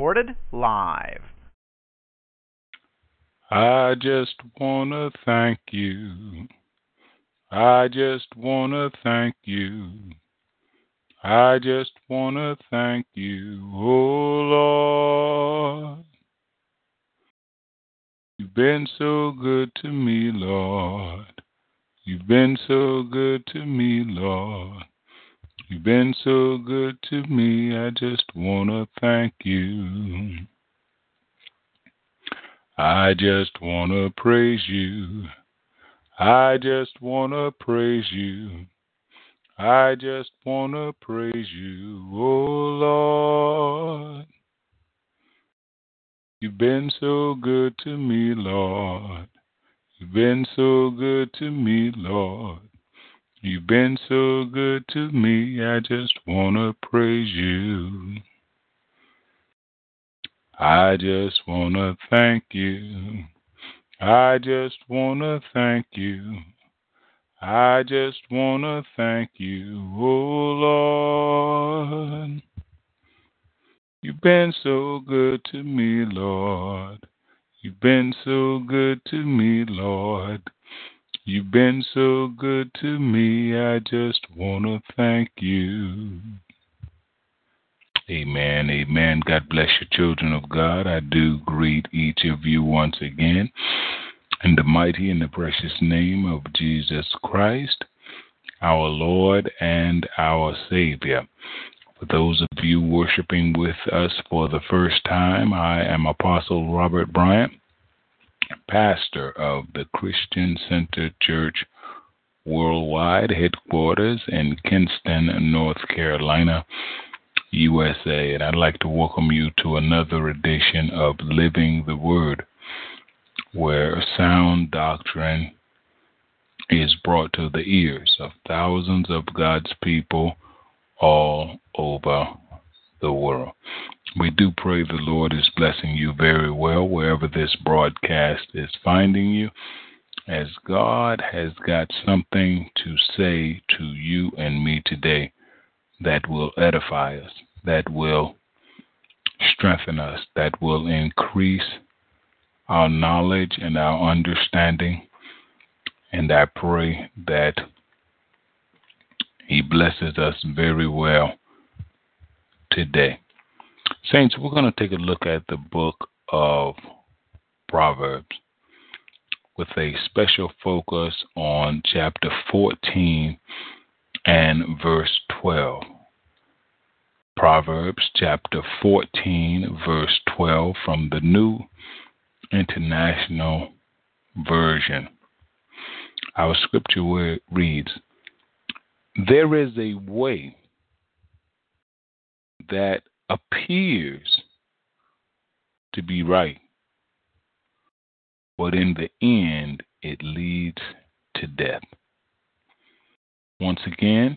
Recorded live. I just want to thank you. I just want to thank you. I just want to thank you, oh Lord. You've been so good to me, Lord. You've been so good to me, Lord. You've been so good to me. I just want to thank you. I just want to praise you. I just want to praise you. I just want to praise you, oh Lord. You've been so good to me, Lord. You've been so good to me, Lord. You've been so good to me. I just want to praise you. I just want to thank you. I just want to thank you. I just want to thank you, oh Lord. You've been so good to me, Lord. You've been so good to me, Lord. You've been so good to me. I just want to thank you. Amen. Amen. God bless you, children of God. I do greet each of you once again in the mighty and the precious name of Jesus Christ, our Lord and our Savior. For those of you worshiping with us for the first time, I am Apostle Robert Bryant, pastor of the Christian Center Church Worldwide headquarters in Kinston, North Carolina. USA, and I'd like to welcome you to another edition of Living the Word, where sound doctrine is brought to the ears of thousands of God's people all over the world. We do pray the Lord is blessing you very well wherever this broadcast is finding you, as God has got something to say to you and me today that will edify us, that will strengthen us, that will increase our knowledge and our understanding. And I pray that He blesses us very well today. Saints, we're going to take a look at the book of Proverbs with a special focus on chapter 14 and verse 12. Proverbs chapter 14, verse 12 from the New International Version. Our scripture reads There is a way that appears to be right, but in the end it leads to death. Once again,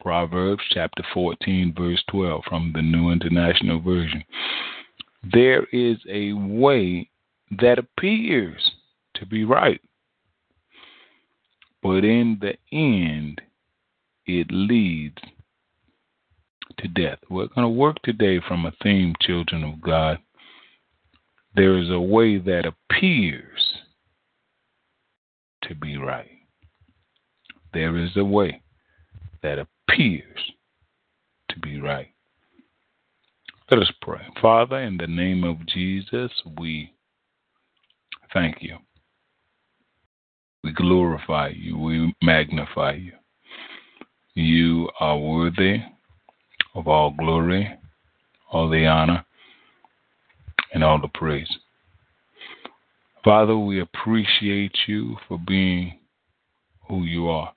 Proverbs chapter 14, verse 12 from the New International Version. There is a way that appears to be right, but in the end, it leads to death. We're going to work today from a theme, children of God. There is a way that appears to be right. There is a way that appears to be right. Let us pray. Father, in the name of Jesus, we thank you. We glorify you. We magnify you. You are worthy of all glory, all the honor, and all the praise. Father, we appreciate you for being who you are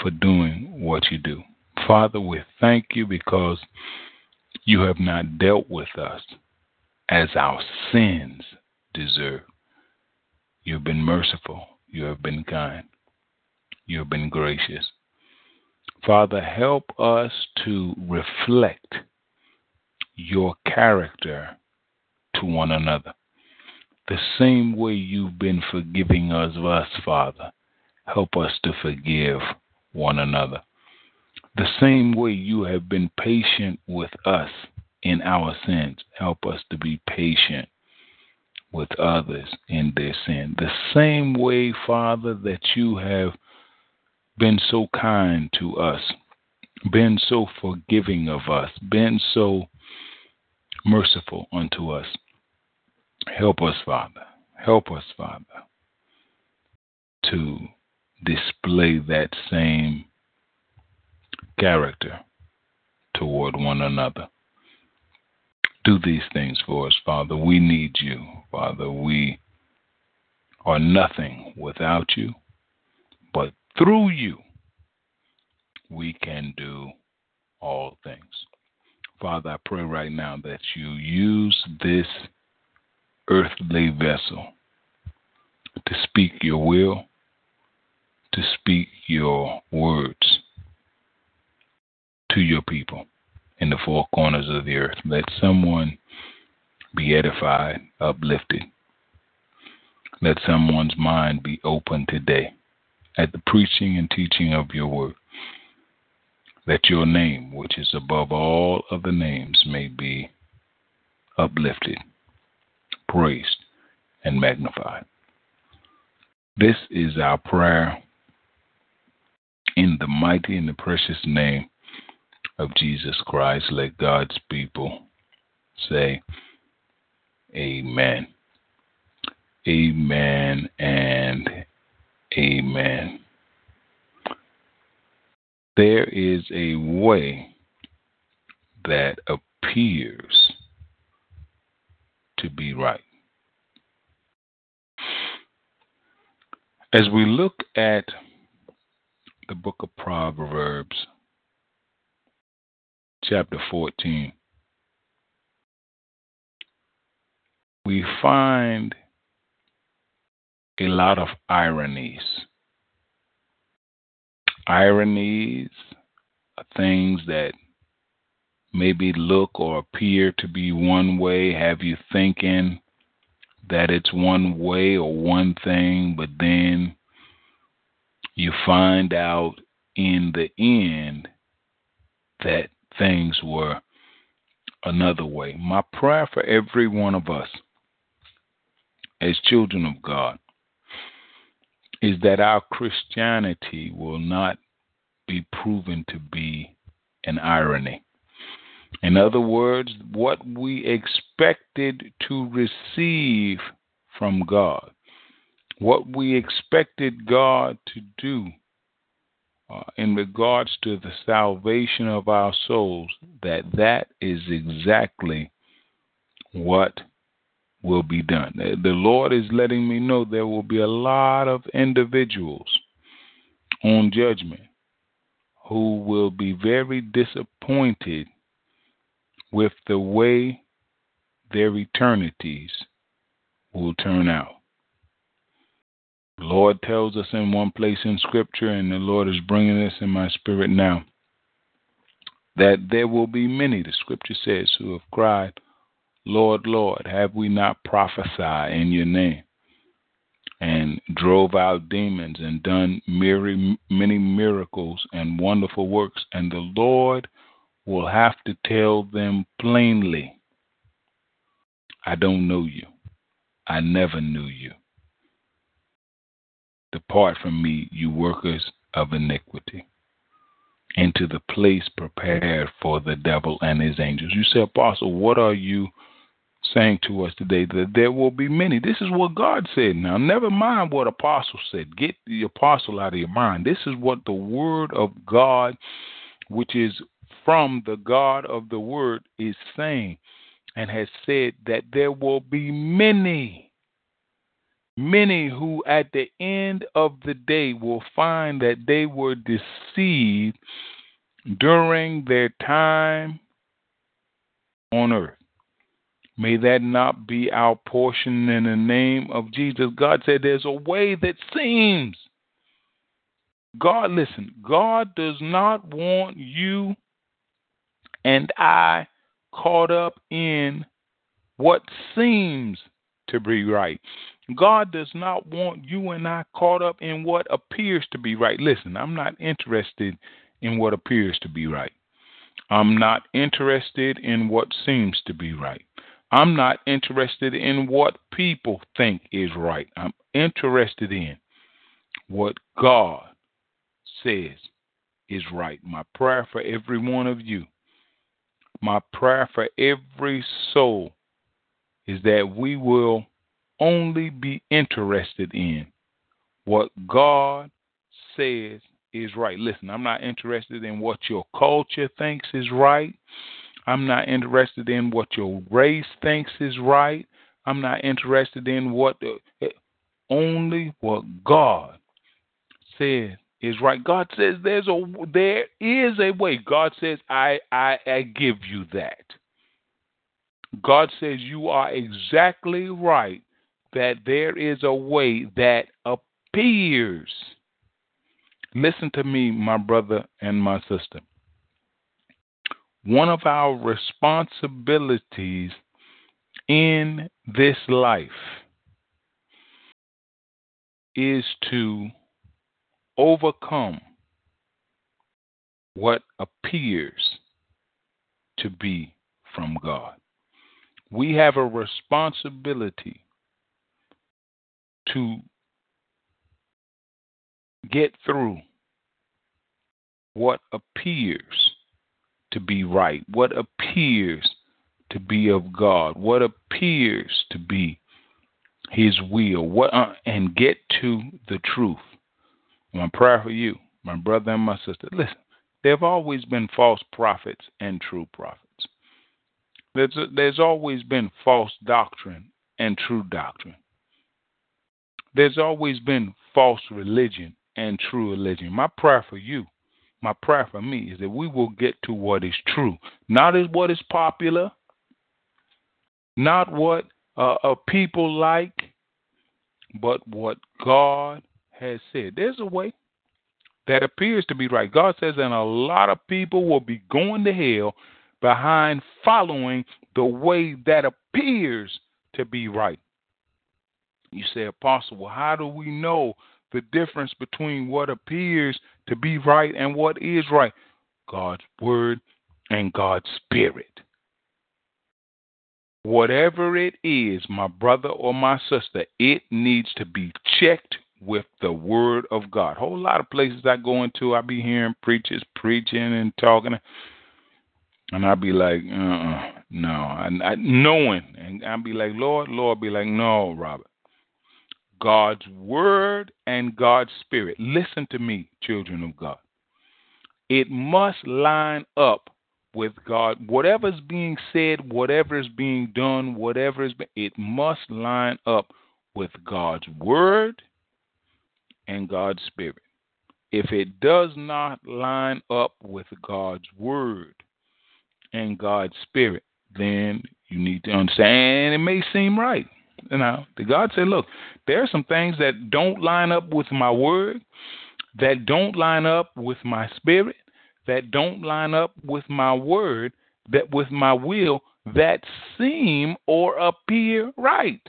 for doing what you do. Father, we thank you because you have not dealt with us as our sins deserve. You have been merciful. You have been kind. You have been gracious. Father, help us to reflect your character to one another. The same way you've been forgiving us us, Father, help us to forgive one another. The same way you have been patient with us in our sins, help us to be patient with others in their sin. The same way, Father, that you have been so kind to us, been so forgiving of us, been so merciful unto us. Help us, Father. Help us, Father, to display that same character toward one another. Do these things for us, Father. We need you, Father. We are nothing without you, but through you, we can do all things. Father, I pray right now that you use this earthly vessel to speak your will, to speak your words to your people in the four corners of the earth. Let someone be edified, uplifted. Let someone's mind be open today at the preaching and teaching of your word. That your name, which is above all other names, may be uplifted, praised, and magnified. This is our prayer in the mighty and the precious name of Jesus Christ. Let God's people say, Amen. Amen and amen there is a way that appears to be right. As we look at the book of Proverbs, chapter 14, we find a lot of ironies ironies, are things that maybe look or appear to be one way, have you thinking that it's one way or one thing, but then you find out in the end that things were another way. My prayer for every one of us as children of God is that our Christianity will not be proven to be an irony. In other words, what we expected to receive from God, what we expected God to do uh, in regards to the salvation of our souls, that that is exactly what will be done. The Lord is letting me know there will be a lot of individuals on judgment who will be very disappointed with the way their eternities will turn out. The Lord tells us in one place in Scripture, and the Lord is bringing this in my spirit now, that there will be many, the Scripture says, who have cried, Lord, Lord, have we not prophesied in your name and drove out demons and done many miracles and wonderful works? And the Lord will have to tell them plainly, I don't know you. I never knew you. Depart from me, you workers of iniquity into the place prepared for the devil and his angels. You say, Apostle, what are you saying to us today that there will be many. This is what God said. Now, never mind what apostle said. Get the apostle out of your mind. This is what the word of God, which is from the God of the word, is saying and has said that there will be many, Many who at the end of the day will find that they were deceived during their time on earth. May that not be our portion in the name of Jesus. God said there's a way that seems. God, listen, God does not want you and I caught up in what seems to be right. God does not want you and I caught up in what appears to be right. Listen, I'm not interested in what appears to be right. I'm not interested in what seems to be right. I'm not interested in what people think is right. I'm interested in what God says is right. My prayer for every one of you, my prayer for every soul is that we will only be interested in what God says is right. Listen, I'm not interested in what your culture thinks is right. I'm not interested in what your race thinks is right. I'm not interested in what the, only what God says is right. God says there's a there is a way. God says I I, I give you that. God says you are exactly right that there is a way that appears. Listen to me, my brother and my sister. One of our responsibilities in this life is to overcome what appears to be from God. We have a responsibility to get through what appears to be right, what appears to be of God, what appears to be His will, what uh, and get to the truth. My prayer for you, my brother and my sister, listen. There have always been false prophets and true prophets. There's, a, there's always been false doctrine and true doctrine. There's always been false religion and true religion. My prayer for you, my prayer for me is that we will get to what is true, not as what is popular, not what uh, uh, people like, but what God has said. There's a way that appears to be right. God says, and a lot of people will be going to hell behind following the way that appears to be right. You say, Apostle, well, how do we know the difference between what appears to be right and what is right? God's Word and God's Spirit. Whatever it is, my brother or my sister, it needs to be checked with the Word of God. Whole lot of places I go into, I be hearing preachers preaching and talking. And I'd be like, uh-uh, no, I, I, knowing, and I'd be like, Lord, Lord, be like, no, Robert. God's word and God's spirit. Listen to me, children of God. It must line up with God. Whatever's being said, whatever is being done, whatever is, it must line up with God's word and God's spirit. If it does not line up with God's word and God's spirit, then you need to understand it may seem right. Know, the God said, look, there are some things that don't line up with my word, that don't line up with my spirit, that don't line up with my word, that with my will, that seem or appear right.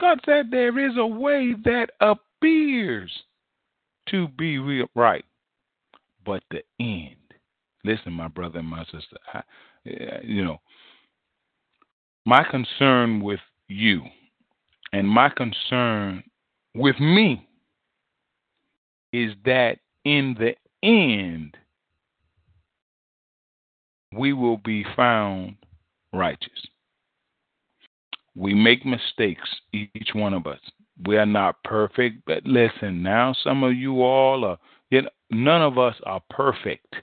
God said there is a way that appears to be real, right, but the end Listen, my brother and my sister, I, you know, my concern with you and my concern with me is that in the end, we will be found righteous. We make mistakes, each one of us. We are not perfect, but listen, now some of you all are, you know, none of us are perfect.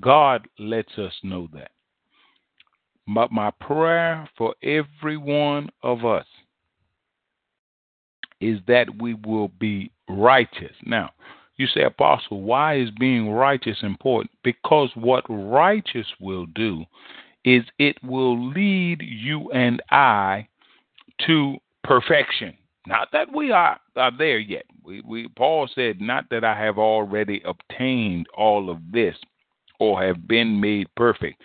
God lets us know that. But my prayer for every one of us is that we will be righteous. Now, you say, Apostle, why is being righteous important? Because what righteous will do is it will lead you and I to perfection. Not that we are, are there yet. We, we, Paul said, Not that I have already obtained all of this or have been made perfect,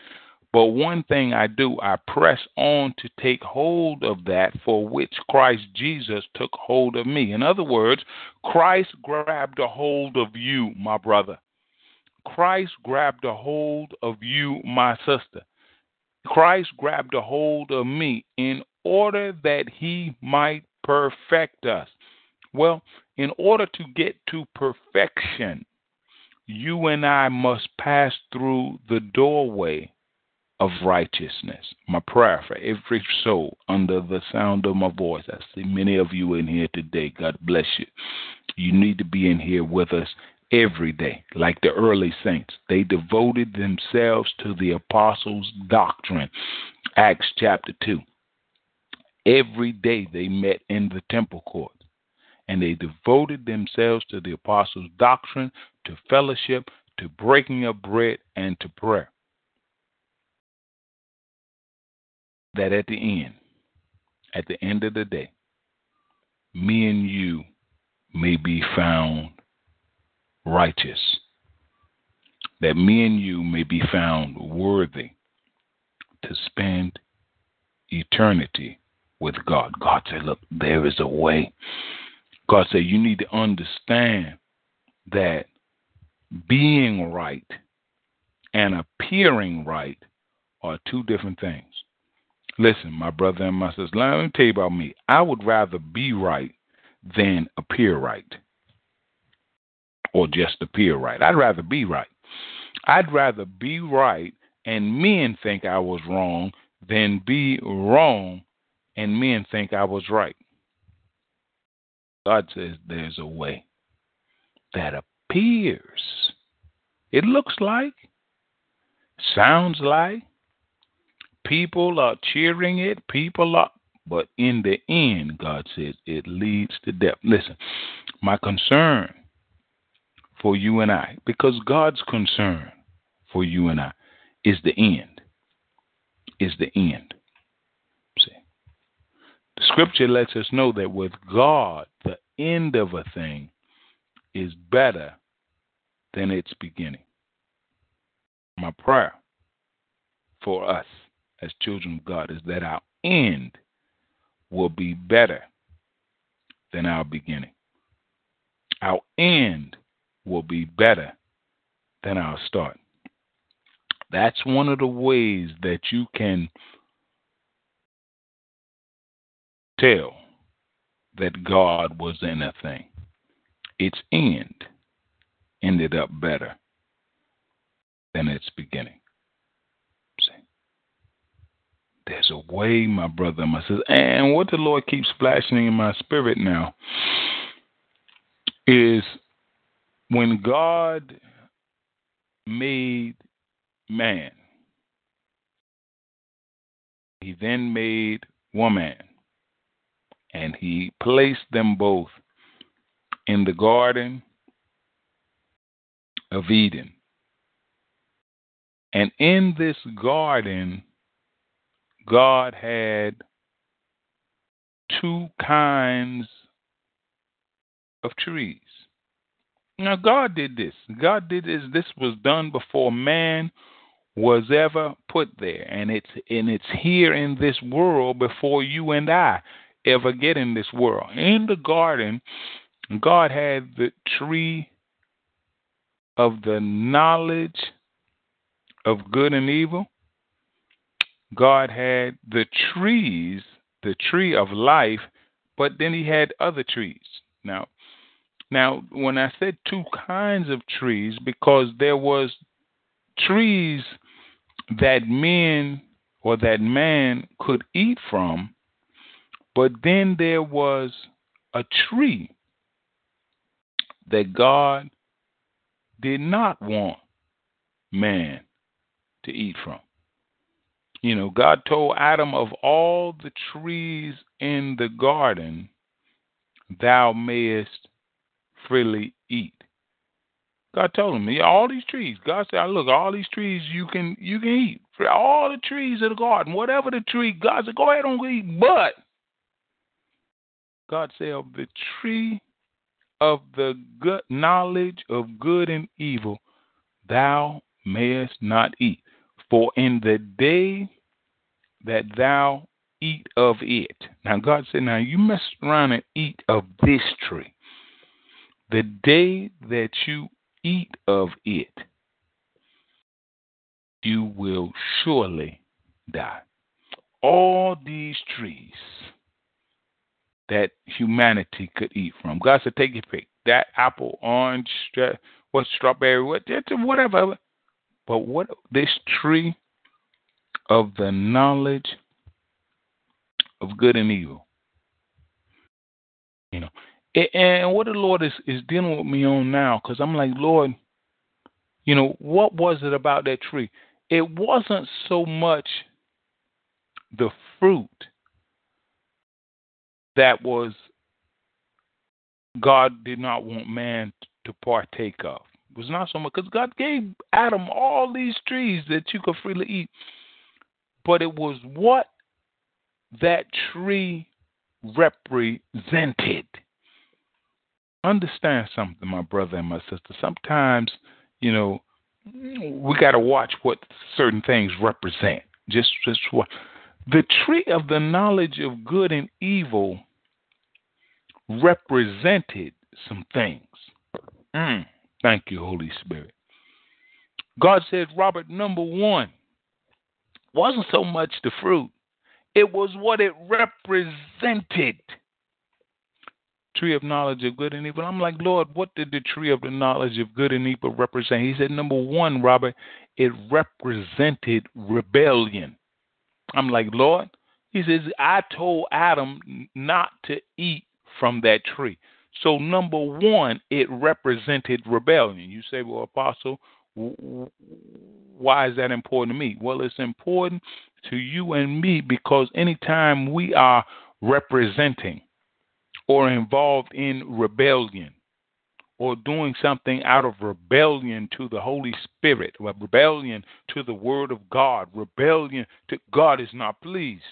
but one thing I do, I press on to take hold of that for which Christ Jesus took hold of me. In other words, Christ grabbed a hold of you, my brother. Christ grabbed a hold of you, my sister. Christ grabbed a hold of me in order that he might perfect us. Well, in order to get to perfection, you and I must pass through the doorway of righteousness. My prayer for every soul under the sound of my voice. I see many of you in here today. God bless you. You need to be in here with us every day, like the early saints. They devoted themselves to the apostles' doctrine. Acts chapter 2. Every day they met in the temple court and they devoted themselves to the apostles' doctrine, to fellowship, to breaking of bread, and to prayer. That at the end, at the end of the day, me and you may be found righteous. That me and you may be found worthy to spend eternity with God. God said, Look, there is a way. God said, You need to understand that being right and appearing right are two different things. Listen, my brother and my sister, let me tell you about me. I would rather be right than appear right or just appear right. I'd rather be right. I'd rather be right and men think I was wrong than be wrong and men think I was right. God says there's a way that appears. It looks like, sounds like, People are cheering it. People are, but in the end, God says it leads to death. Listen, my concern for you and I, because God's concern for you and I is the end. Is the end. See, the scripture lets us know that with God, the end of a thing is better than its beginning. My prayer for us as children of God is that our end will be better than our beginning. Our end will be better than our start. That's one of the ways that you can tell that God was in a thing. Its end ended up better than its beginning. There's a way, my brother and my sister. And what the Lord keeps flashing in my spirit now is when God made man, he then made woman, and he placed them both in the Garden of Eden. And in this garden, God had two kinds of trees. Now, God did this. God did this. This was done before man was ever put there, and it's and it's here in this world before you and I ever get in this world. In the garden, God had the tree of the knowledge of good and evil, God had the trees, the tree of life, but then he had other trees. Now, now when I said two kinds of trees, because there was trees that men or that man could eat from, but then there was a tree that God did not want man to eat from. You know, God told Adam of all the trees in the garden, thou mayest freely eat. God told him, yeah, all these trees. God said, look, all these trees you can you can eat. All the trees of the garden, whatever the tree, God said, go ahead and eat. But God said, of the tree of the good knowledge of good and evil, thou mayest not eat. For in the day that thou eat of it. Now God said, now you mess around and eat of this tree. The day that you eat of it, you will surely die. All these trees that humanity could eat from. God said, take your pick. That apple, orange, what strawberry, what whatever. But what this tree of the knowledge of good and evil. You know, and what the Lord is is dealing with me on now, because I'm like, Lord, you know, what was it about that tree? It wasn't so much the fruit that was God did not want man to partake of. Was not so much because God gave Adam all these trees that you could freely eat, but it was what that tree represented. Understand something, my brother and my sister. Sometimes, you know, we got to watch what certain things represent. Just, just what the tree of the knowledge of good and evil represented some things. Mm, thank you, Holy Spirit. God said, Robert, number one wasn't so much the fruit, it was what it represented. Tree of knowledge of good and evil. I'm like, Lord, what did the tree of the knowledge of good and evil represent? He said, number one, Robert, it represented rebellion. I'm like, Lord, he says, I told Adam not to eat from that tree. So, number one, it represented rebellion. You say, well, Apostle, why is that important to me? Well, it's important to you and me because anytime we are representing or involved in rebellion or doing something out of rebellion to the Holy Spirit, rebellion to the Word of God, rebellion to God is not pleased.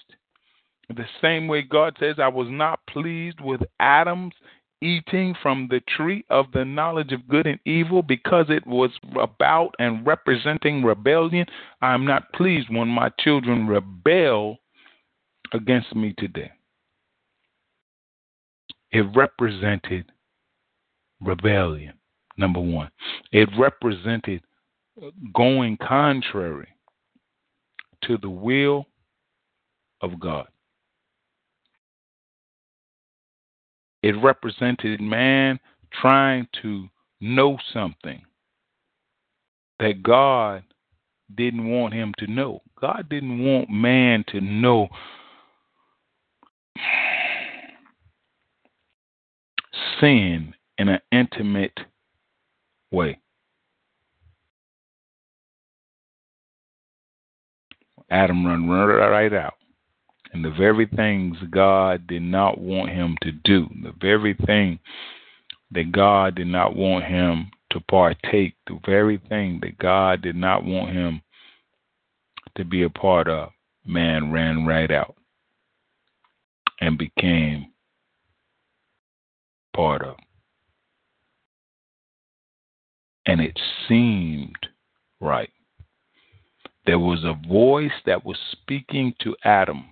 The same way God says, I was not pleased with Adam's eating from the tree of the knowledge of good and evil because it was about and representing rebellion. I am not pleased when my children rebel against me today. It represented rebellion, number one. It represented going contrary to the will of God. It represented man trying to know something that God didn't want him to know. God didn't want man to know sin in an intimate way. Adam run right out. And the very things God did not want him to do, the very thing that God did not want him to partake, the very thing that God did not want him to be a part of, man ran right out and became part of. And it seemed right. There was a voice that was speaking to Adam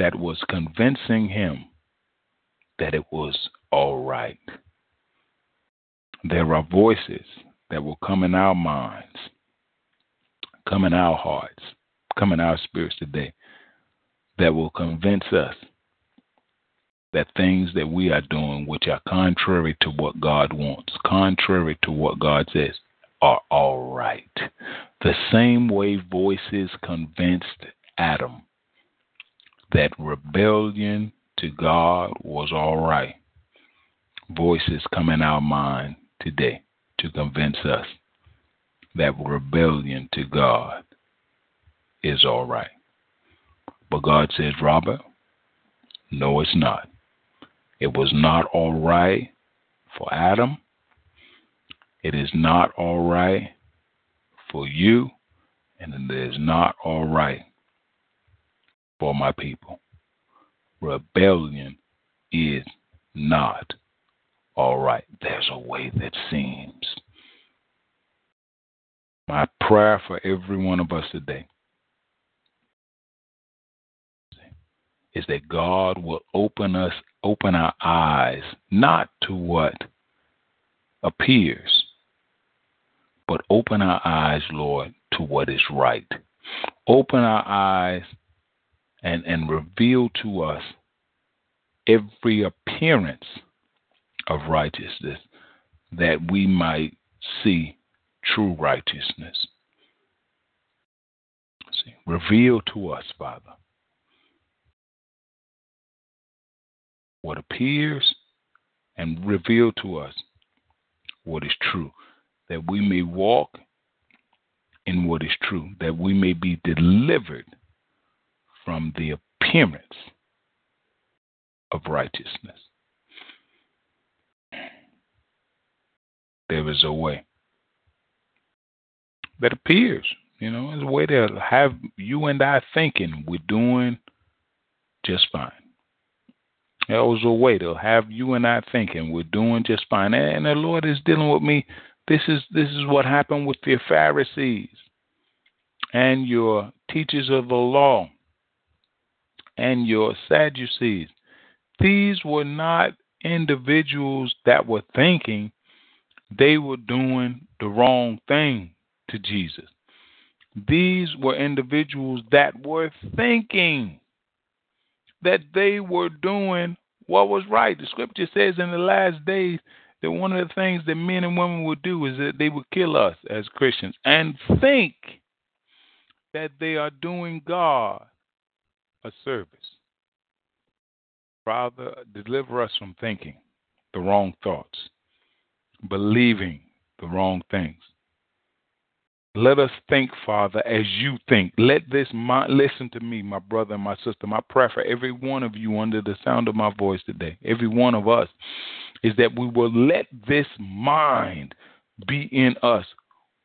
that was convincing him that it was all right. There are voices that will come in our minds, come in our hearts, come in our spirits today that will convince us that things that we are doing which are contrary to what God wants, contrary to what God says, are all right. The same way voices convinced Adam that rebellion to God was all right. Voices come in our mind today to convince us that rebellion to God is all right. But God says, Robert, no, it's not. It was not all right for Adam. It is not all right for you, and it is not all right for my people. Rebellion is not all right. There's a way that seems. My prayer for every one of us today is that God will open us, open our eyes, not to what appears, but open our eyes, Lord, to what is right. Open our eyes and, and reveal to us every appearance of righteousness that we might see true righteousness. See, reveal to us, Father, what appears and reveal to us what is true, that we may walk in what is true, that we may be delivered from the appearance of righteousness. There is a way that appears, you know, it's a way to have you and I thinking we're doing just fine. There was a way to have you and I thinking we're doing just fine. And the Lord is dealing with me. This is this is what happened with the Pharisees and your teachers of the law and your Sadducees. These were not individuals that were thinking they were doing the wrong thing to Jesus. These were individuals that were thinking that they were doing what was right. The scripture says in the last days that one of the things that men and women would do is that they would kill us as Christians and think that they are doing God a service. Father, deliver us from thinking the wrong thoughts, believing the wrong things. Let us think, Father, as you think. Let this mind, listen to me, my brother and my sister. My prayer for every one of you under the sound of my voice today, every one of us, is that we will let this mind be in us,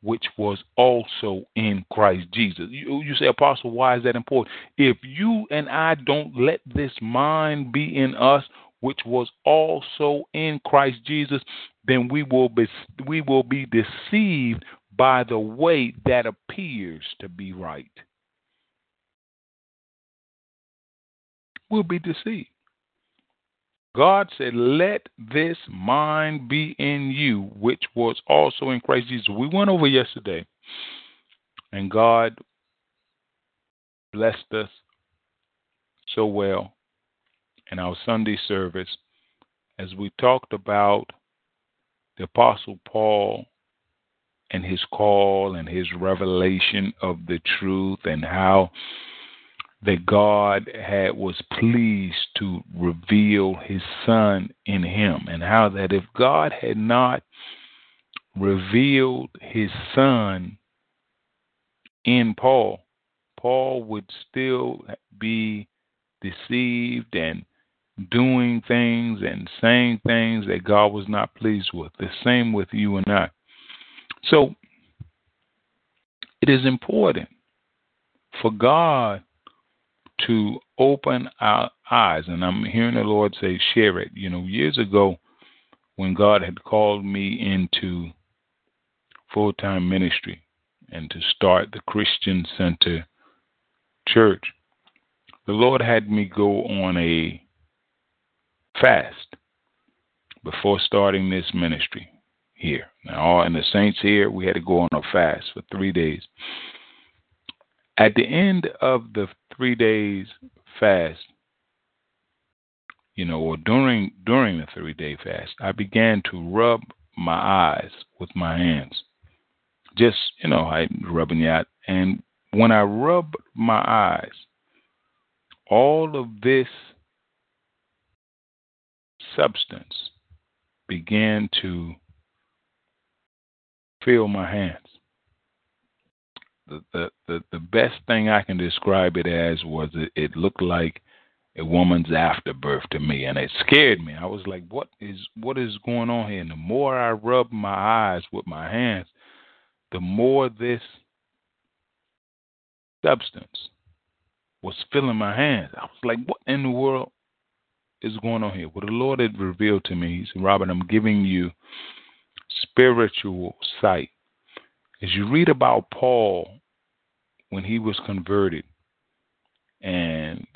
which was also in Christ Jesus. You, you say, Apostle, why is that important? If you and I don't let this mind be in us, which was also in Christ Jesus, then we will be we will be deceived by the way that appears to be right. We'll be deceived. God said, Let this mind be in you, which was also in Christ Jesus. We went over yesterday, and God blessed us so well in our Sunday service as we talked about the Apostle Paul and his call and his revelation of the truth and how that God had was pleased to reveal his son in him and how that if God had not revealed his son in Paul Paul would still be deceived and doing things and saying things that God was not pleased with. The same with you and I. So it is important for God to open our eyes. And I'm hearing the Lord say, share it. You know, years ago, when God had called me into full time ministry and to start the Christian Center Church, the Lord had me go on a fast before starting this ministry here. Now, all and the saints here, we had to go on a fast for three days. At the end of the three days fast, you know, or during during the three day fast, I began to rub my eyes with my hands. Just, you know, I rubbing out. And when I rub my eyes, all of this substance began to fill my hands. The, the, the, best thing I can describe it as was it, it looked like a woman's afterbirth to me, and it scared me. I was like, "What is what is going on here?" And the more I rubbed my eyes with my hands, the more this substance was filling my hands. I was like, "What in the world is going on here?" Well, the Lord had revealed to me. He said, "Robert, I'm giving you spiritual sight." As you read about Paul when he was converted and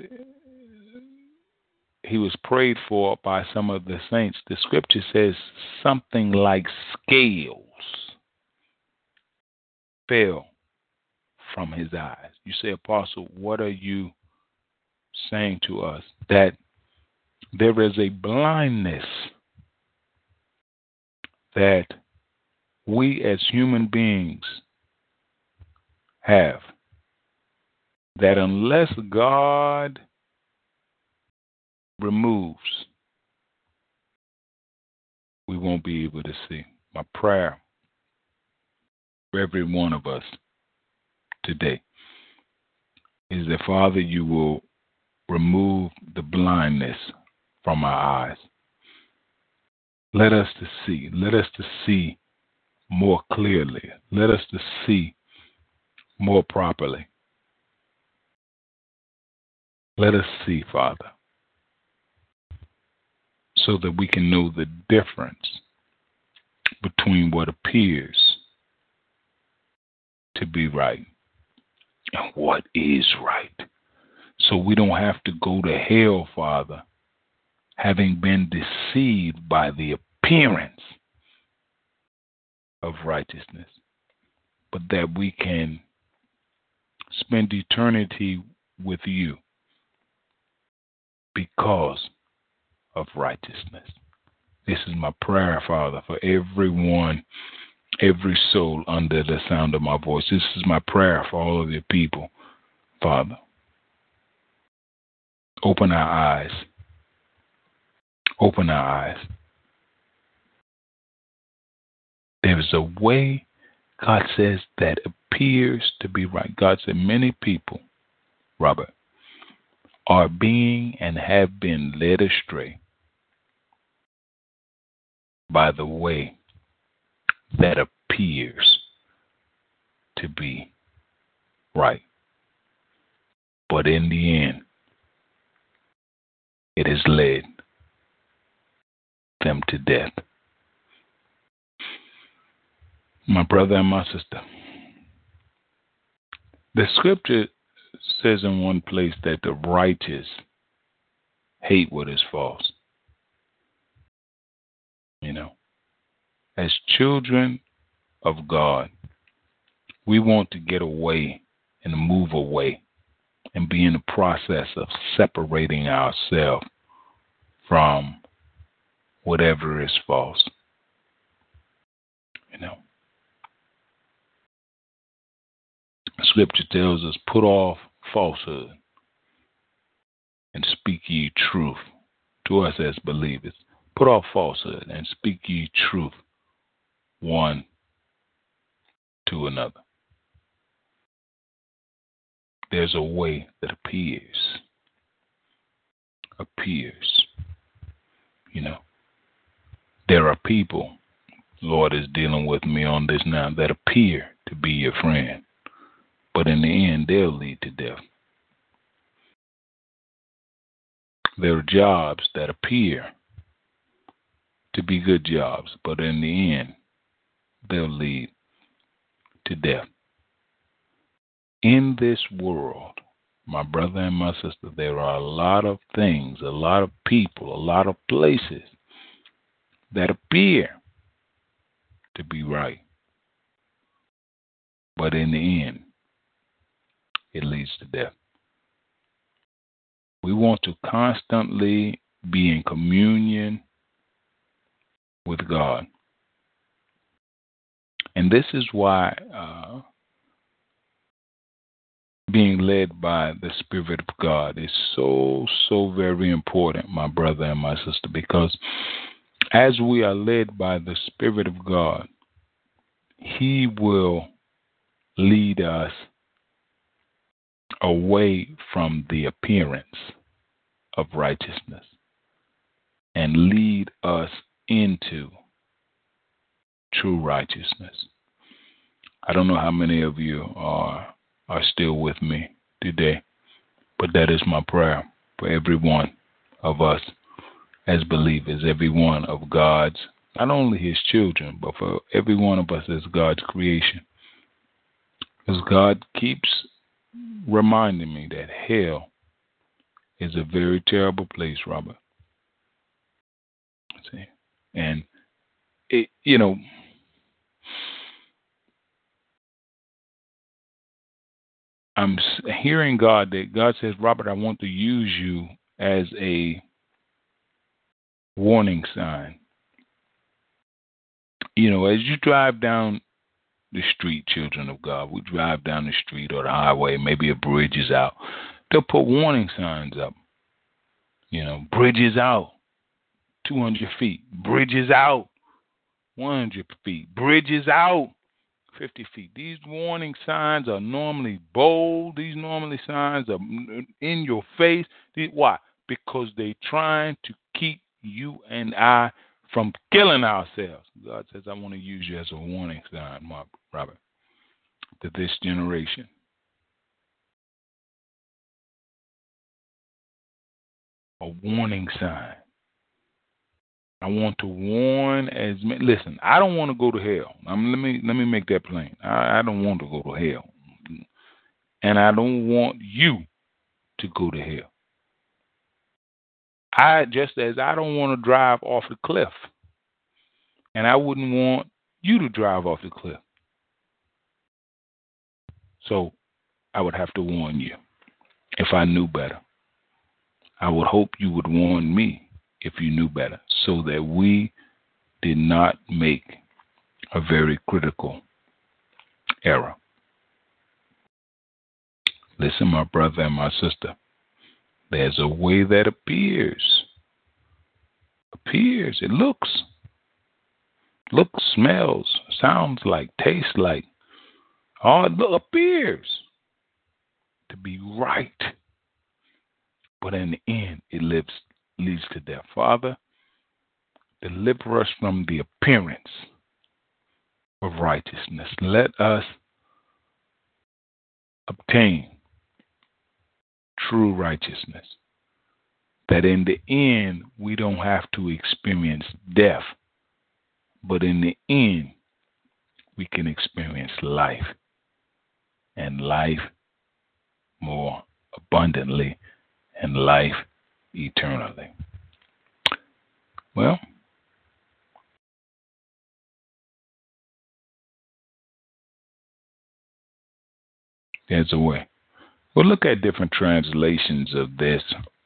he was prayed for by some of the saints, the scripture says something like scales fell from his eyes. You say, Apostle, what are you saying to us? That there is a blindness that we as human beings have. That unless God removes, we won't be able to see. My prayer for every one of us today is that, Father, you will remove the blindness from our eyes. Let us to see. Let us to see more clearly. Let us to see more properly. Let us see, Father, so that we can know the difference between what appears to be right and what is right. So we don't have to go to hell, Father, having been deceived by the appearance of righteousness, but that we can spend eternity with you because of righteousness. This is my prayer, Father, for everyone, every soul under the sound of my voice. This is my prayer for all of your people, Father. Open our eyes. Open our eyes there is a way, God says, that appears to be right. God said, many people, Robert, are being and have been led astray by the way that appears to be right. But in the end, it has led them to death my brother and my sister. The scripture says in one place that the righteous hate what is false. You know, as children of God, we want to get away and move away and be in the process of separating ourselves from whatever is false. You know, Scripture tells us, put off falsehood and speak ye truth to us as believers. Put off falsehood and speak ye truth one to another. There's a way that appears, appears, you know. There are people, Lord is dealing with me on this now, that appear to be your friend but in the end, they'll lead to death. There are jobs that appear to be good jobs, but in the end, they'll lead to death. In this world, my brother and my sister, there are a lot of things, a lot of people, a lot of places that appear to be right. But in the end, it leads to death. We want to constantly be in communion with God. And this is why uh, being led by the Spirit of God is so, so very important, my brother and my sister, because as we are led by the Spirit of God, He will lead us away from the appearance of righteousness and lead us into true righteousness. I don't know how many of you are are still with me today, but that is my prayer for every one of us as believers, every one of God's, not only his children, but for every one of us as God's creation. Because God keeps reminding me that hell is a very terrible place, Robert. See? And it, you know, I'm hearing God that God says, Robert, I want to use you as a warning sign. You know, as you drive down the street, children of God, we drive down the street or the highway, maybe a bridge is out. They'll put warning signs up. You know, bridges out, 200 feet. Bridges out, 100 feet. Bridges out, 50 feet. These warning signs are normally bold. These normally signs are in your face. Why? Because they're trying to keep you and I from killing ourselves. God says, I want to use you as a warning sign, Mark Robert, to this generation. A warning sign. I want to warn as many. Listen, I don't want to go to hell. let me let me make that plain. I, I don't want to go to hell, and I don't want you to go to hell. I just as I don't want to drive off the cliff, and I wouldn't want you to drive off the cliff. So I would have to warn you if I knew better. I would hope you would warn me if you knew better, so that we did not make a very critical error. Listen, my brother and my sister, there's a way that appears. Appears. It looks. Looks, smells, sounds like, tastes like. All it appears to be right. But in the end, it lives leads to death. Father, deliver us from the appearance of righteousness. Let us obtain true righteousness. That in the end, we don't have to experience death, but in the end, we can experience life and life more abundantly and life eternally. Well, there's a way. We'll look at different translations of this.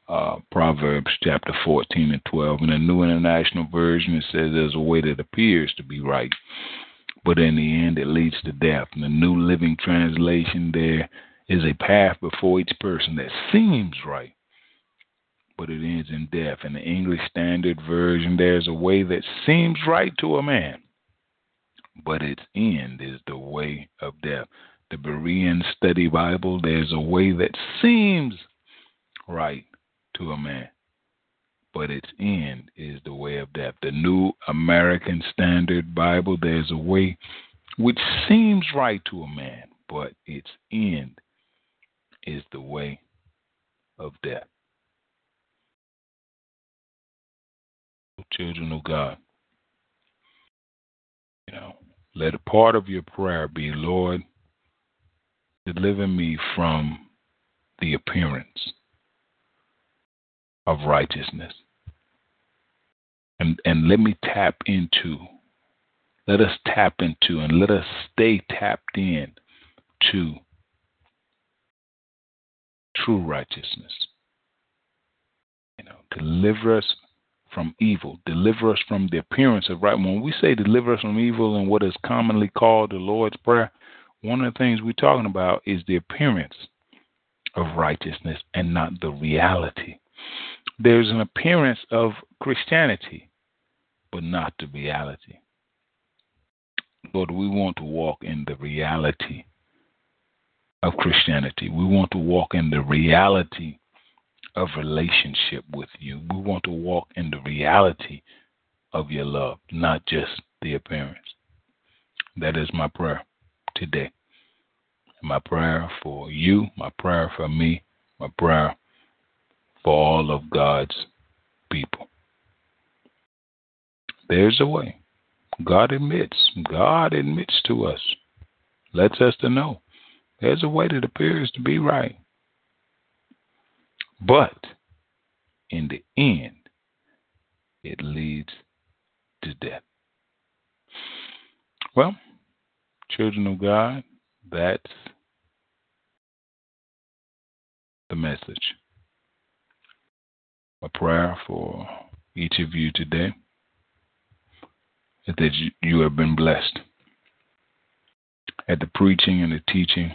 Uh, Proverbs chapter 14 and 12. In the New International Version, it says there's a way that appears to be right, but in the end, it leads to death. In the New Living Translation, there is a path before each person that seems right, but it ends in death. In the English Standard Version, there's a way that seems right to a man, but its end is the way of death. The Berean Study Bible, there's a way that seems right to a man, but its end is the way of death. The New American Standard Bible, there's a way which seems right to a man, but its end is the way of death. children of God. You know, let a part of your prayer be, Lord, deliver me from the appearance of righteousness. And and let me tap into, let us tap into and let us stay tapped in to true righteousness. You know, deliver us from evil. Deliver us from the appearance of right. When we say deliver us from evil in what is commonly called the Lord's Prayer, one of the things we're talking about is the appearance of righteousness and not the reality. There's an appearance of Christianity, but not the reality. Lord, we want to walk in the reality of Christianity. We want to walk in the reality of relationship with you. We want to walk in the reality of your love, not just the appearance. That is my prayer today. My prayer for you, my prayer for me, my prayer for all of God's people. There's a way. God admits, God admits to us, lets us to know there's a way that appears to be right. But in the end, it leads to death. Well, children of God, that's the message. A prayer for each of you today that you have been blessed at the preaching and the teaching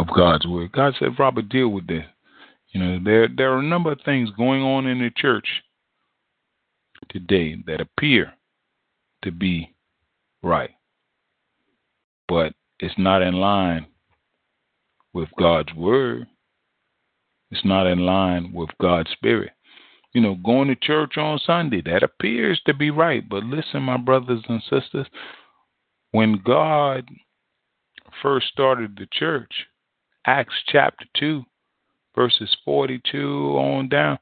of God's word. God said, Robert, deal with this. You know, there there are a number of things going on in the church today that appear to be right, but it's not in line with God's word. It's not in line with God's spirit. You know, going to church on Sunday, that appears to be right. But listen, my brothers and sisters, when God first started the church, Acts chapter 2, verses 42 on down,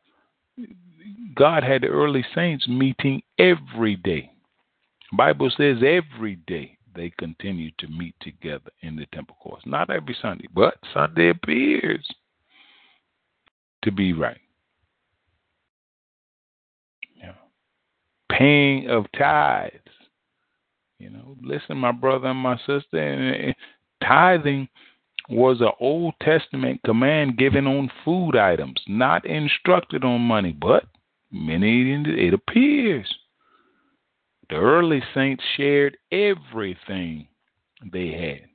God had the early saints meeting every day. The Bible says every day they continue to meet together in the temple courts. Not every Sunday, but Sunday appears to be right. Paying of tithes. You know, listen, my brother and my sister, tithing was an Old Testament command given on food items, not instructed on money, but many it appears the early saints shared everything they had.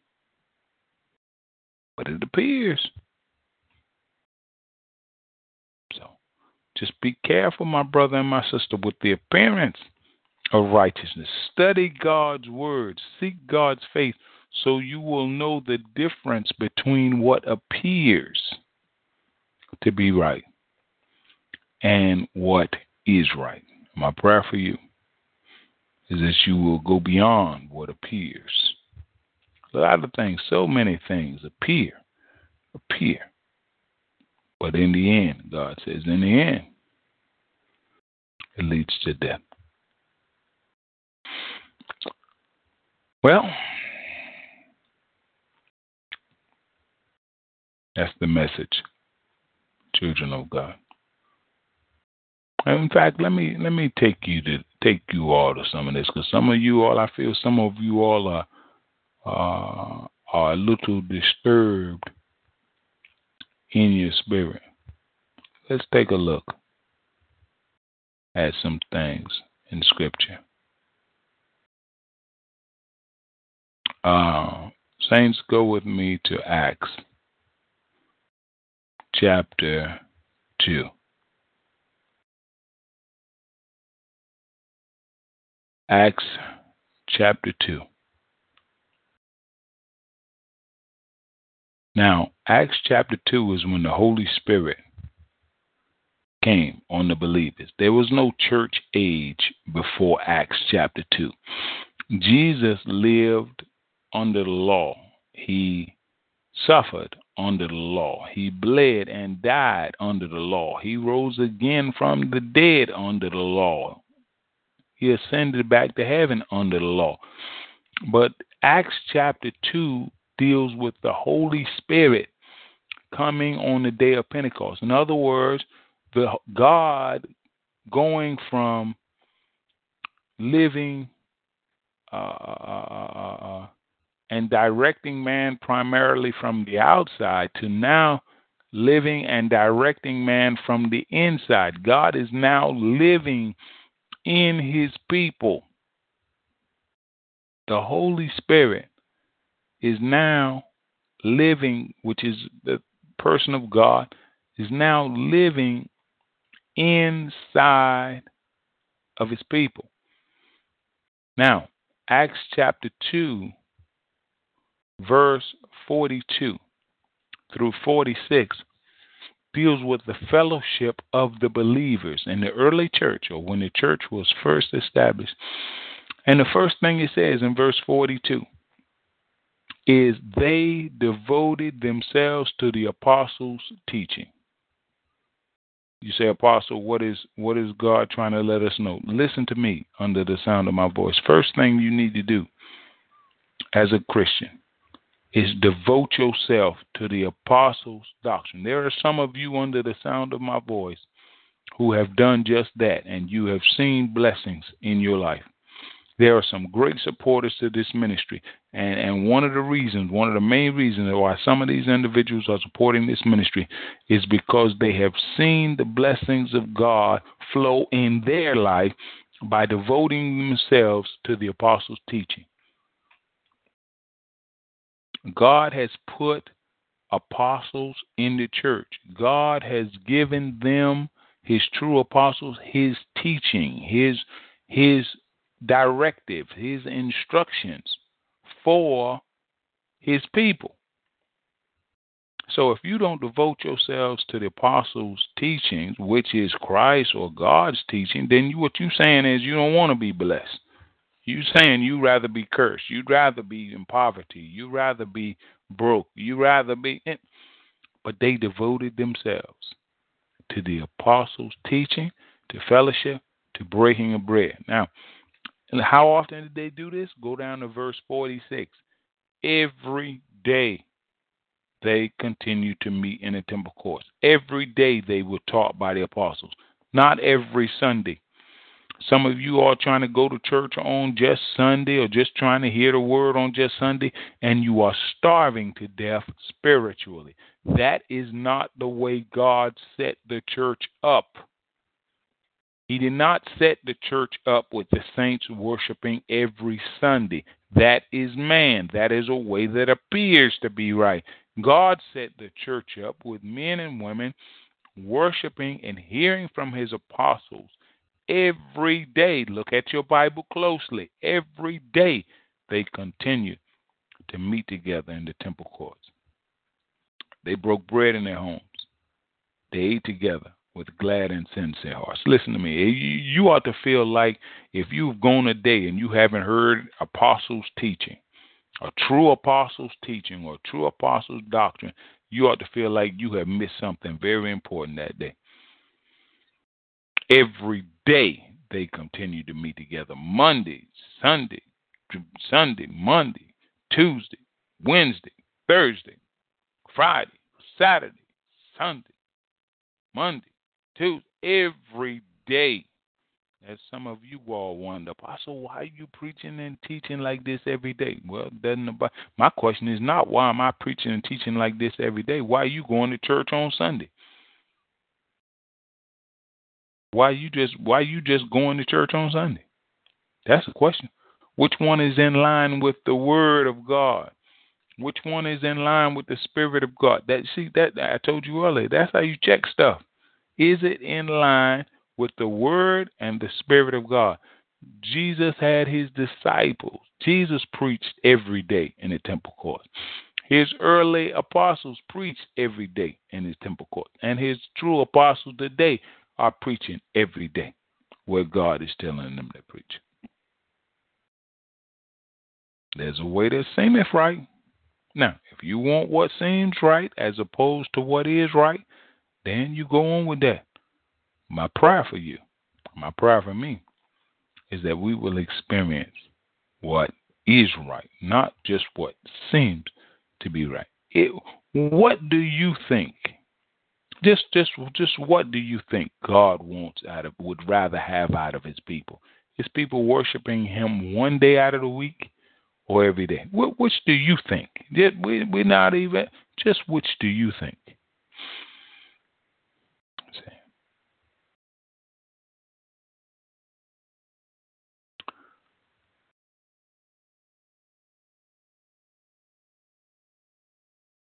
But it appears. Just be careful, my brother and my sister, with the appearance of righteousness. Study God's word, seek God's faith, so you will know the difference between what appears to be right and what is right. My prayer for you is that you will go beyond what appears. A lot of things, so many things appear, appear. But in the end, God says, in the end, it leads to death. Well, that's the message, children of God. In fact, let me let me take you to take you all to some of this because some of you all, I feel some of you all are uh, are a little disturbed in your spirit. Let's take a look at some things in Scripture. Uh, saints, go with me to Acts chapter 2. Acts chapter 2. Now, Acts chapter 2 is when the Holy Spirit came on the believers. There was no church age before Acts chapter 2. Jesus lived under the law. He suffered under the law. He bled and died under the law. He rose again from the dead under the law. He ascended back to heaven under the law. But Acts chapter 2 deals with the Holy Spirit coming on the day of Pentecost. In other words, the God going from living uh, uh, uh, and directing man primarily from the outside to now living and directing man from the inside. God is now living in his people. The Holy Spirit is now living, which is the person of God, is now living inside of his people. Now, Acts chapter 2 verse 42 through 46 deals with the fellowship of the believers in the early church or when the church was first established. And the first thing it says in verse 42 is they devoted themselves to the apostles' teaching. You say, Apostle, what is what is God trying to let us know? Listen to me under the sound of my voice. First thing you need to do as a Christian is devote yourself to the apostles' doctrine. There are some of you under the sound of my voice who have done just that, and you have seen blessings in your life. There are some great supporters to this ministry, and, and one of the reasons, one of the main reasons why some of these individuals are supporting this ministry is because they have seen the blessings of God flow in their life by devoting themselves to the apostles' teaching. God has put apostles in the church. God has given them his true apostles his teaching, his his directives, his instructions for his people. So if you don't devote yourselves to the apostles' teachings, which is Christ or God's teaching, then you, what you're saying is you don't want to be blessed. You saying you rather be cursed. You'd rather be in poverty. You'd rather be broke. You'd rather be in. But they devoted themselves to the apostles' teaching, to fellowship, to breaking of bread. Now, how often did they do this? Go down to verse 46. Every day they continued to meet in the temple courts. Every day they were taught by the apostles. Not every Sunday. Some of you are trying to go to church on just Sunday or just trying to hear the word on just Sunday, and you are starving to death spiritually. That is not the way God set the church up. He did not set the church up with the saints worshiping every Sunday. That is man. That is a way that appears to be right. God set the church up with men and women worshiping and hearing from his apostles every day. Look at your Bible closely. Every day they continue to meet together in the temple courts. They broke bread in their homes. They ate together with glad and sincere hearts. Listen to me. You ought to feel like if you've gone a day and you haven't heard apostles' teaching, a true apostles' teaching or true apostles' doctrine, you ought to feel like you have missed something very important that day. Every day they continue to meet together. Monday, Sunday, Sunday, Monday, Tuesday, Wednesday, Thursday, Friday, Saturday, Sunday, Monday, Every day. As some of you all wonder, Apostle, why are you preaching and teaching like this every day? Well, doesn't about, my question is not why am I preaching and teaching like this every day? Why are you going to church on Sunday? Why you just why you just going to church on Sunday? That's the question. Which one is in line with the word of God? Which one is in line with the spirit of God? That see that I told you earlier. That's how you check stuff. Is it in line with the word and the spirit of God? Jesus had his disciples. Jesus preached every day in the temple court. His early apostles preached every day in his temple court. And his true apostles today are preaching every day where God is telling them to preach. There's a way that seemeth right. Now, if you want what seems right as opposed to what is right, then you go on with that. My prayer for you, my prayer for me, is that we will experience what is right, not just what seems to be right. It, what do you think just just just what do you think God wants out of would rather have out of his people? His people worshiping him one day out of the week or every day? Which do you think? We we're not even just which do you think?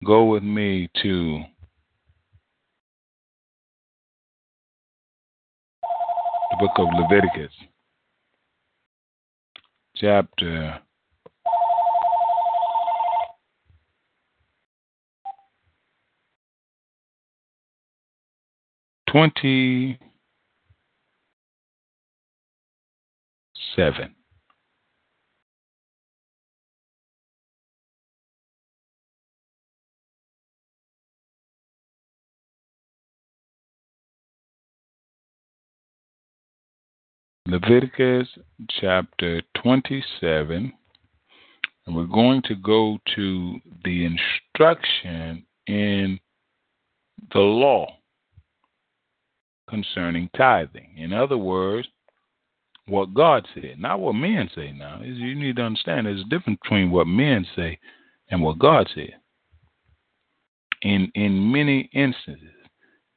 Go with me to the book of Leviticus, chapter 27. Leviticus chapter 27, and we're going to go to the instruction in the law concerning tithing. In other words, what God said, not what men say now. You need to understand there's a difference between what men say and what God said. In in many instances,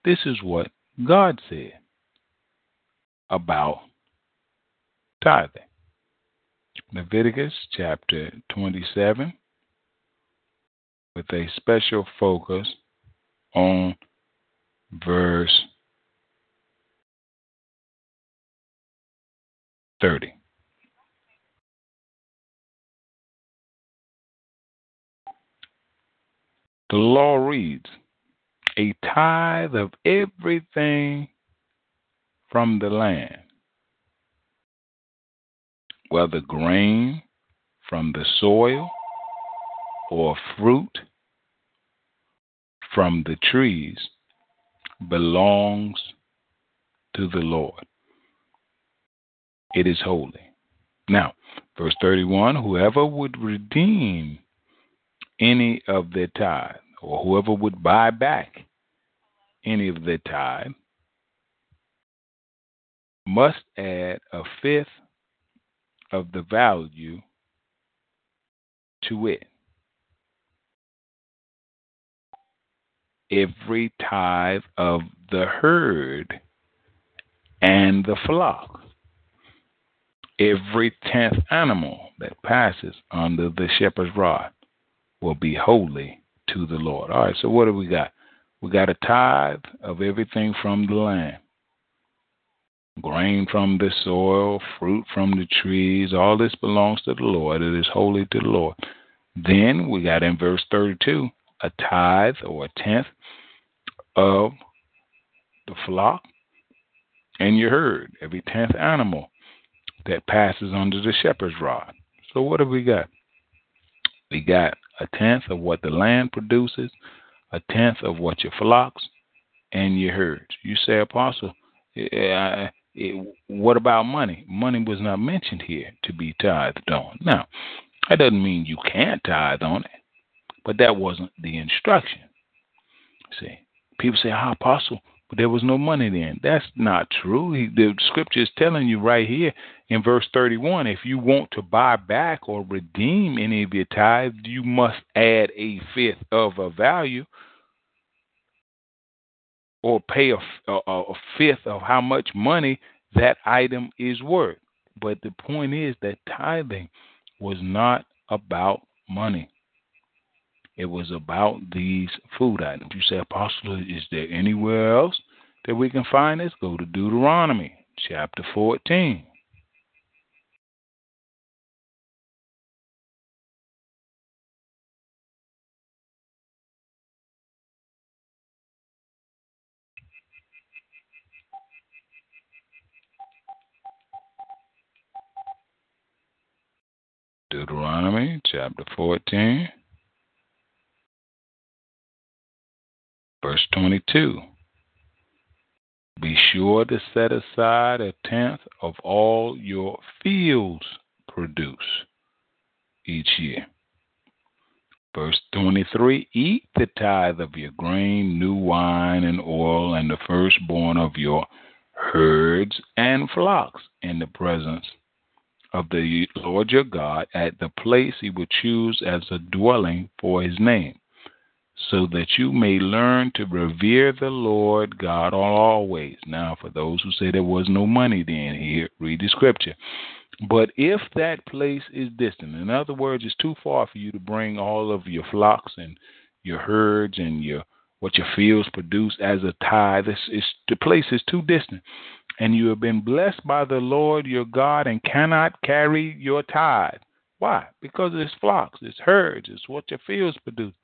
this is what God said about tithing. Leviticus chapter 27, with a special focus on verse 30. The law reads, a tithe of everything from the land whether grain from the soil or fruit from the trees, belongs to the Lord. It is holy. Now, verse 31 whoever would redeem any of their tithe, or whoever would buy back any of their tithe, must add a fifth of the value to it. Every tithe of the herd and the flock, every tenth animal that passes under the shepherd's rod will be holy to the Lord. All right, so what do we got? We got a tithe of everything from the land grain from the soil, fruit from the trees, all this belongs to the Lord. It is holy to the Lord. Then we got in verse 32 a tithe or a tenth of the flock and your herd, every tenth animal that passes under the shepherd's rod. So what have we got? We got a tenth of what the land produces, a tenth of what your flocks and your herds. You say, Apostle, eh, eh, it, what about money? Money was not mentioned here to be tithed on. Now, that doesn't mean you can't tithe on it, but that wasn't the instruction. See, people say, "Ah, apostle," but there was no money then. That's not true. He, the scripture is telling you right here in verse 31 if you want to buy back or redeem any of your tithes, you must add a fifth of a value or pay a, a, a fifth of how much money that item is worth. But the point is that tithing was not about money. It was about these food items. You say, Apostle, is there anywhere else that we can find this? Go to Deuteronomy chapter 14. Deuteronomy chapter 14, verse 22. Be sure to set aside a tenth of all your fields produce each year. Verse 23 Eat the tithe of your grain, new wine, and oil, and the firstborn of your herds and flocks in the presence of the Lord your God at the place he will choose as a dwelling for his name, so that you may learn to revere the Lord God always. Now, for those who say there was no money then, here, read the scripture. But if that place is distant, in other words, it's too far for you to bring all of your flocks and your herds and your what your fields produce as a tithe, it's, it's, the place is too distant and you have been blessed by the Lord your God and cannot carry your tithe. Why? Because it's flocks, it's herds, it's what your fields produce.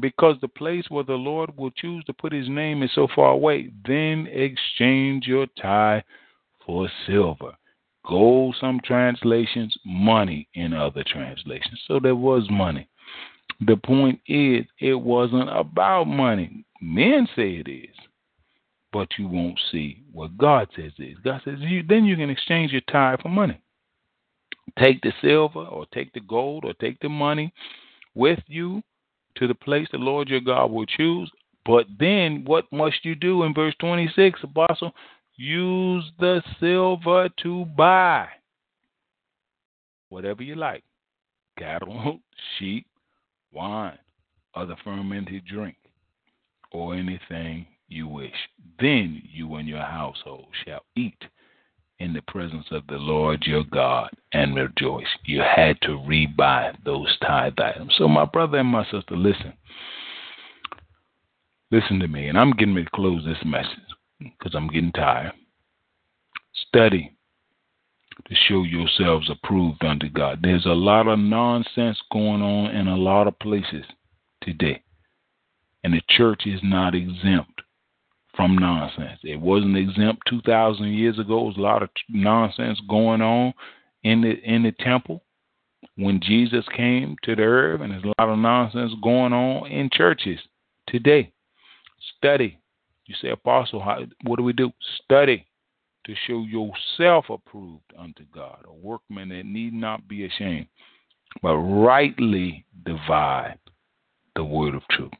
because the place where the Lord will choose to put his name is so far away, then exchange your tithe for silver. Gold, some translations, money in other translations. So there was money. The point is, it wasn't about money. Men say it is, but you won't see what God says is. God says, you, then you can exchange your tithe for money. Take the silver or take the gold or take the money with you to the place the Lord your God will choose. But then what must you do in verse 26, Apostle? Use the silver to buy whatever you like cattle, sheep, wine, other fermented drink, or anything you wish. Then you and your household shall eat in the presence of the Lord your God and rejoice. You had to rebuy those tithe items. So, my brother and my sister, listen. Listen to me, and I'm getting ready to close this message because I'm getting tired. Study to show yourselves approved unto God. There's a lot of nonsense going on in a lot of places today, and the church is not exempt from nonsense. It wasn't exempt 2,000 years ago. There was a lot of nonsense going on in the in the temple when Jesus came to the earth, and there's a lot of nonsense going on in churches today. Study. You say, Apostle, how, what do we do? Study to show yourself approved unto God, a workman that need not be ashamed, but rightly divide the word of truth.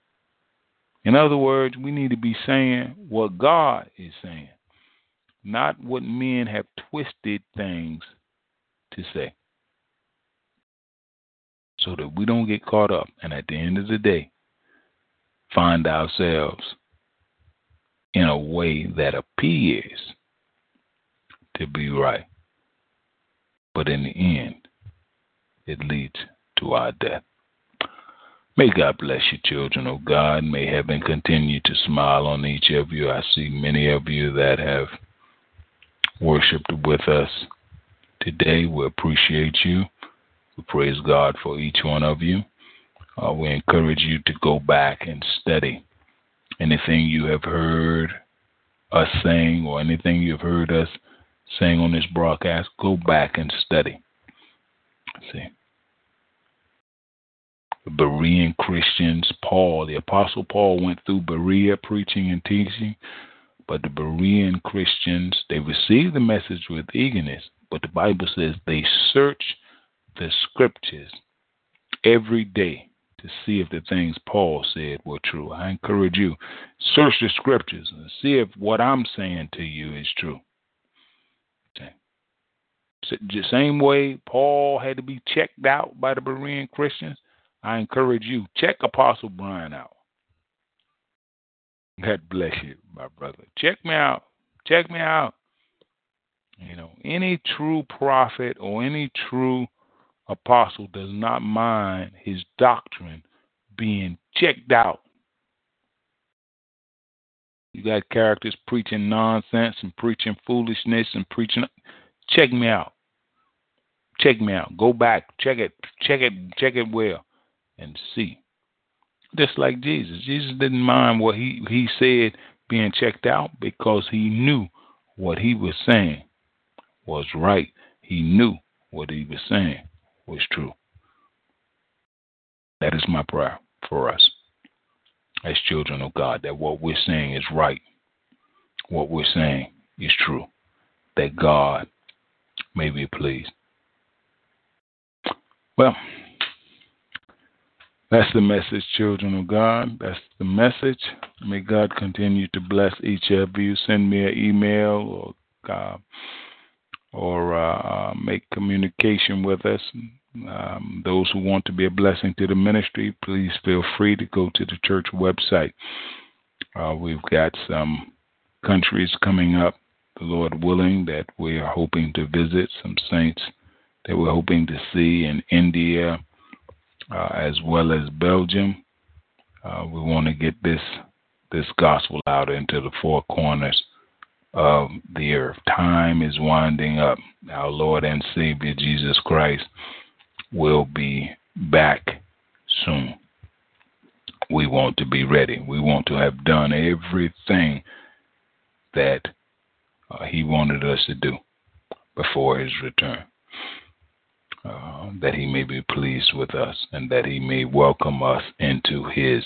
In other words, we need to be saying what God is saying, not what men have twisted things to say. So that we don't get caught up and at the end of the day find ourselves in a way that appears to be right. But in the end, it leads to our death. May God bless you, children of God. May heaven continue to smile on each of you. I see many of you that have worshiped with us today. We appreciate you. We praise God for each one of you. Uh, we encourage you to go back and study anything you have heard us saying or anything you've heard us saying on this broadcast. Go back and study. See. Berean Christians, Paul, the Apostle Paul went through Berea preaching and teaching, but the Berean Christians, they received the message with eagerness, but the Bible says they search the scriptures every day to see if the things Paul said were true. I encourage you, search the scriptures and see if what I'm saying to you is true. Okay. The same way Paul had to be checked out by the Berean Christians, I encourage you, check Apostle Bryant out. God bless you, my brother. Check me out. Check me out. You know, any true prophet or any true apostle does not mind his doctrine being checked out. You got characters preaching nonsense and preaching foolishness and preaching. Check me out. Check me out. Go back. Check it. Check it. Check it well and see. Just like Jesus. Jesus didn't mind what he, he said being checked out because he knew what he was saying was right. He knew what he was saying was true. That is my prayer for us as children of God that what we're saying is right. What we're saying is true. That God may be pleased. Well, that's the message, children of God. That's the message. May God continue to bless each of you. Send me an email or uh, or uh, make communication with us. Um, those who want to be a blessing to the ministry, please feel free to go to the church website. Uh, we've got some countries coming up, the Lord willing, that we are hoping to visit, some saints that we're hoping to see in India, uh, as well as Belgium. Uh, we want to get this this gospel out into the four corners of the earth. Time is winding up. Our Lord and Savior Jesus Christ will be back soon. we want to be ready. We want to have done everything that uh, He wanted us to do before His return. Uh, that He may be pleased with us and that He may welcome us into His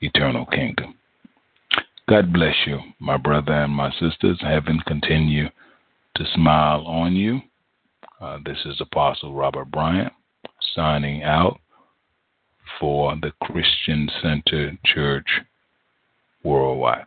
eternal kingdom. God bless you, my brother and my sisters. Heaven continue to smile on you. Uh, this is Apostle Robert Bryant signing out for the Christian Center Church worldwide.